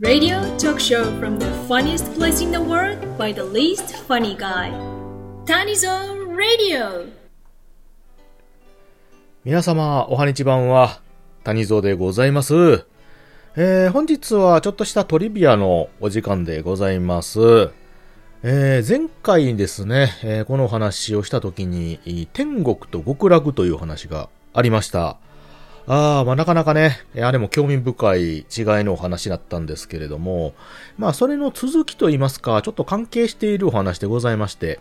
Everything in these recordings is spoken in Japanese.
Radio talk show from the funniest place in the world by the least funny guy. Tanizo Radio. 皆様、おはにちばんは、谷蔵でございます。えー、本日はちょっとしたトリビアのお時間でございます。えー、前回ですね、えーこのお話をした時に、天国と極楽という話がありました。ああ、まあなかなかね、あれも興味深い違いのお話だったんですけれども、まあそれの続きといいますか、ちょっと関係しているお話でございまして、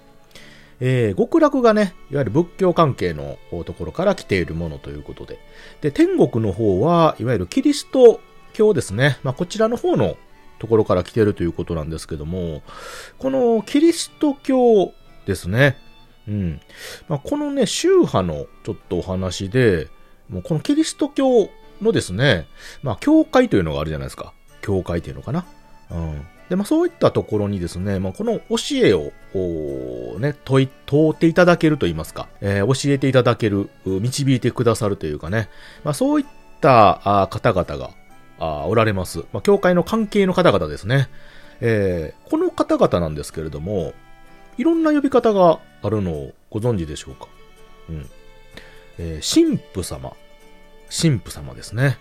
えー極楽がね、いわゆる仏教関係のところから来ているものということで。で、天国の方は、いわゆるキリスト教ですね。まあ、こちらの方のところから来ているということなんですけども、このキリスト教ですね。うん。まあ、このね、宗派のちょっとお話で、もうこのキリスト教のですね、まあ、教会というのがあるじゃないですか。教会というのかな。うん。で、まあ、そういったところにですね、まあ、この教えを、こうね、問い、問うていただけると言いますか、えー教えていただける、導いてくださるというかね、まあ、そういったあ方々があおられます。まあ、教会の関係の方々ですね。えーこの方々なんですけれども、いろんな呼び方があるのをご存知でしょうかうん。えー神父様。神父様ですね。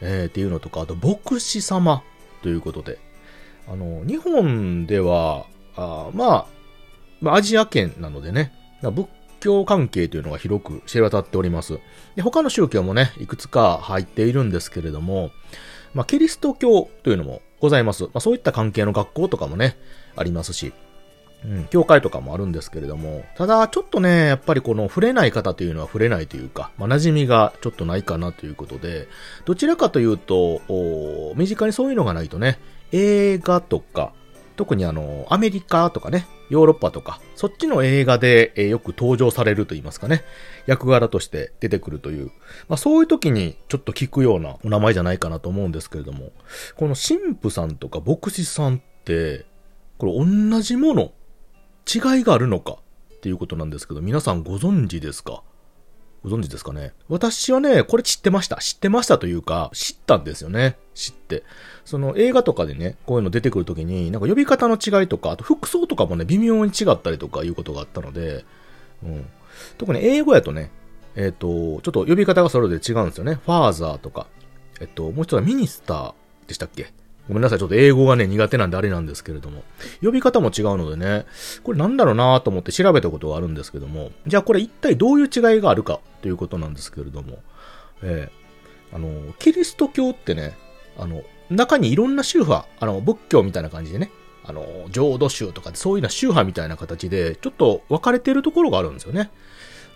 えーっていうのとか、あと牧師様ということで、あの、日本では、あまあ、まあ、アジア圏なのでね、仏教関係というのが広く知れ渡っております。で他の宗教もね、いくつか入っているんですけれども、まあ、キリスト教というのもございます。まあ、そういった関係の学校とかもね、ありますし、うん、教会とかもあるんですけれども、ただ、ちょっとね、やっぱりこの触れない方というのは触れないというか、まあ、馴染みがちょっとないかなということで、どちらかというと、身近にそういうのがないとね、映画とか、特にあの、アメリカとかね、ヨーロッパとか、そっちの映画で、えよく登場されると言いますかね、役柄として出てくるという、まあそういう時にちょっと聞くようなお名前じゃないかなと思うんですけれども、この神父さんとか牧師さんって、これ同じもの、違いがあるのかっていうことなんですけど、皆さんご存知ですか？ご存知ですかね？私はね、これ知ってました。知ってましたというか、知ったんですよね。知って。その映画とかでね、こういうの出てくるときに、なんか呼び方の違いとか、あと服装とかもね、微妙に違ったりとかいうことがあったので、うん。特に英語やとね、えっ、と、ちょっと呼び方がそれぞれ違うんですよね。ファーザーとか。えっと、もう一つはミニスターでしたっけ？ごめんなさい。ちょっと英語がね、苦手なんであれなんですけれども。呼び方も違うのでね、これなんだろうなと思って調べたことがあるんですけども、じゃあこれ一体どういう違いがあるかということなんですけれども、えーあの、キリスト教ってね、あの、中にいろんな宗派、あの、仏教みたいな感じでね、あの、浄土宗とかそういうような宗派みたいな形で、ちょっと分かれてるところがあるんですよね。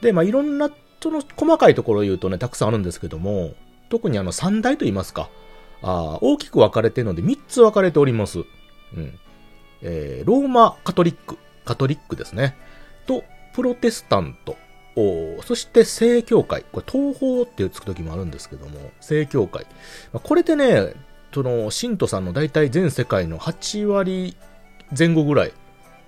で、まあいろんな、その細かいところを言うとね、たくさんあるんですけども、特にあの三大と言いますか、あ大きく分かれてるので3つ分かれております。うん。えーローマカトリック、カトリックですね。と、プロテスタント。おそして正教会。これ東方ってつく時もあるんですけども、正教会。まこれでね、その、信徒さんの大体全世界の8割前後ぐらい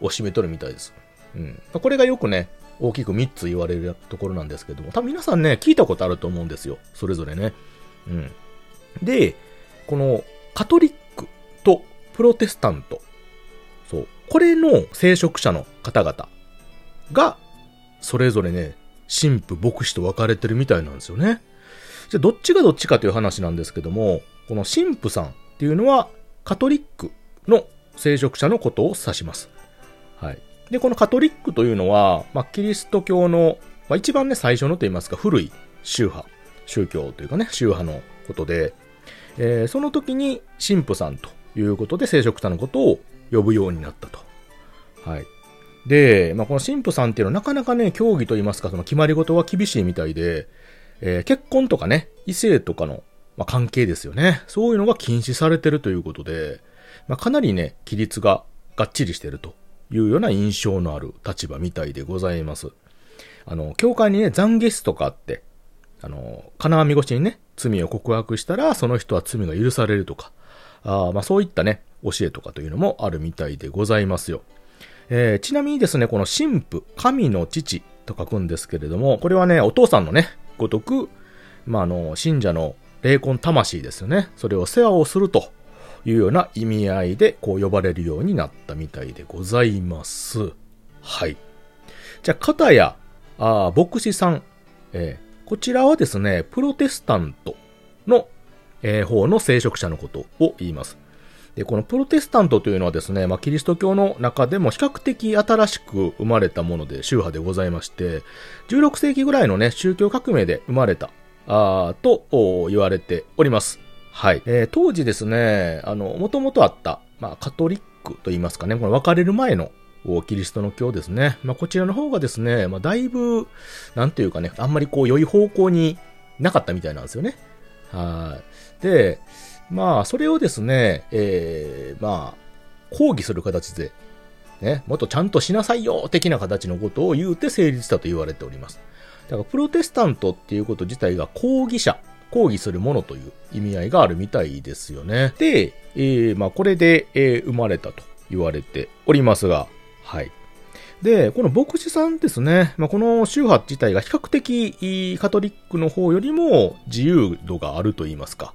を占めとるみたいです。うん。まこれがよくね、大きく3つ言われるところなんですけども、多分皆さんね、聞いたことあると思うんですよ。それぞれね。うん。で、このカトリックとプロテスタント。そう。これの聖職者の方々が、それぞれね、神父、牧師と分かれてるみたいなんですよね。じゃ、どっちがどっちかという話なんですけども、この神父さんっていうのは、カトリックの聖職者のことを指します。はい。で、このカトリックというのは、まあ、キリスト教の、まあ、一番ね、最初のと言いますか、古い宗派、宗教というかね、宗派のことで、えーその時に神父さんということで聖職者のことを呼ぶようになったと。はい。で、まあ、この神父さんっていうのはなかなかね、教義と言いますか、その決まり事は厳しいみたいで、えー結婚とかね、異性とかの、まあ、関係ですよね。そういうのが禁止されてるということで、まあ、かなりね、規律ががっちりしてるというような印象のある立場みたいでございます。あの、教会にね、懺悔室とかあって、あの、金網越しにね、罪を告白したら、その人は罪が許されるとか、あまあそういったね、教えとかというのもあるみたいでございますよ。えーちなみにですね、この神父、神の父と書くんですけれども、これはね、お父さんのね、ごとく、まあ、あの、信者の霊魂魂ですよね。それを世話をするというような意味合いでこう呼ばれるようになったみたいでございます。はい。じゃあ、片や、牧師さん、えーこちらはですね、プロテスタントの、えー方の聖職者のことを言います。で、このプロテスタントというのはですね、まあ、キリスト教の中でも比較的新しく生まれたもので、宗派でございまして、16世紀ぐらいのね、宗教革命で生まれた、あと言われております。はい。えー当時ですね、あの、もともとあった、まあ、カトリックと言いますかね、この別れる前のキリストの教ですね。まあ、こちらの方がですね、まあ、だいぶ、なんていうかね、あんまりこう、良い方向になかったみたいなんですよね。はい。で、まあ、それをですね、えー、まあ、抗議する形で、ね、もっとちゃんとしなさいよ、的な形のことを言うて成立したと言われております。だから、プロテスタントっていうこと自体が抗議者、抗議するものという意味合いがあるみたいですよね。で、えー、まあ、これで、えー生まれたと言われておりますが、はい。で、この牧師さんですね、まあ、この宗派自体が比較的カトリックの方よりも自由度があると言いますか。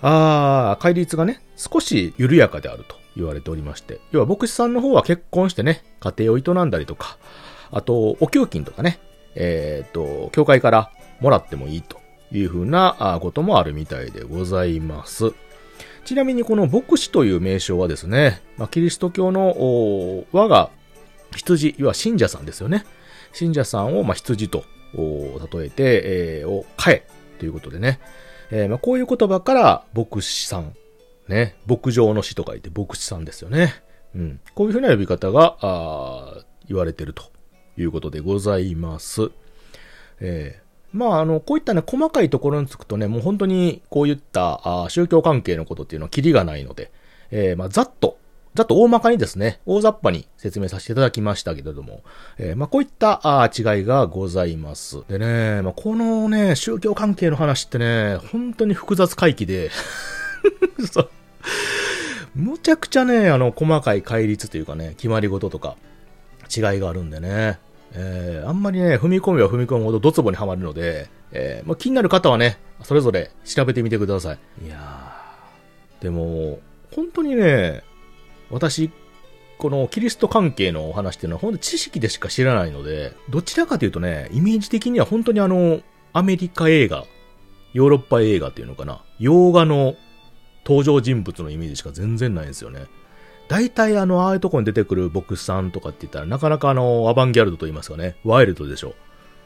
ああ、戒律がね、少し緩やかであると言われておりまして。要は牧師さんの方は結婚してね、家庭を営んだりとか、あと、お給金とかね、えっ、と、教会からもらってもいいというふうなこともあるみたいでございます。ちなみにこの牧師という名称はですね、まあ、キリスト教の我が羊、要は信者さんですよね。信者さんを、まあ、羊と例えて、えーを飼えということでね。えーまあ、こういう言葉から牧師さん、ね、牧場の師と書いて牧師さんですよね。うん。こういうふうな呼び方が、あ言われてるということでございます。えーまあ、あの、こういったね、細かいところにつくとね、もう本当にこういったあ宗教関係のことっていうのはキリがないので、えーまあ、ざっと、ざっと大まかにですね、大雑把に説明させていただきましたけれども、えーまあ、こういったあ違いがございます。でね、まあ、このね、宗教関係の話ってね、本当に複雑回帰で、そう。むちゃくちゃね、あの、細かい戒律というかね、決まり事とか、違いがあるんでね。えー、あんまりね、踏み込みは踏み込むほどドツボにはまるので、えー、まあ、気になる方はね、それぞれ調べてみてください。いやー、でも、本当にね、私、このキリスト関係のお話っていうのは本当知識でしか知らないので、どちらかというとね、イメージ的には本当にあの、アメリカ映画、ヨーロッパ映画っていうのかな、洋画の登場人物のイメージしか全然ないんですよね。大体あの、ああいうとこに出てくる牧師さんとかって言ったら、なかなかあの、アバンギャルドと言いますかね、ワイルドでしょう。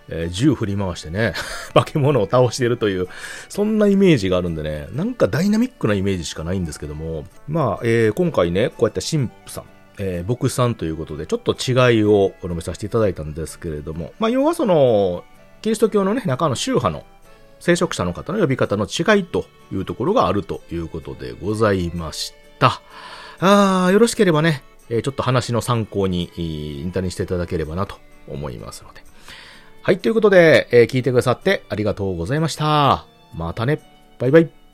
えー銃振り回してね、化け物を倒してるという、そんなイメージがあるんでね、なんかダイナミックなイメージしかないんですけども、まあ、えー今回ね、こうやって神父さん、えー牧師さんということで、ちょっと違いをお述べさせていただいたんですけれども、まあ、要はその、キリスト教のね、中の宗派の聖職者の方の呼び方の違いというところがあるということでございました。あーよろしければね、えーちょっと話の参考に、インターにしていただければなと思いますので。はい、ということで、えー聞いてくださってありがとうございました。またね。バイバイ。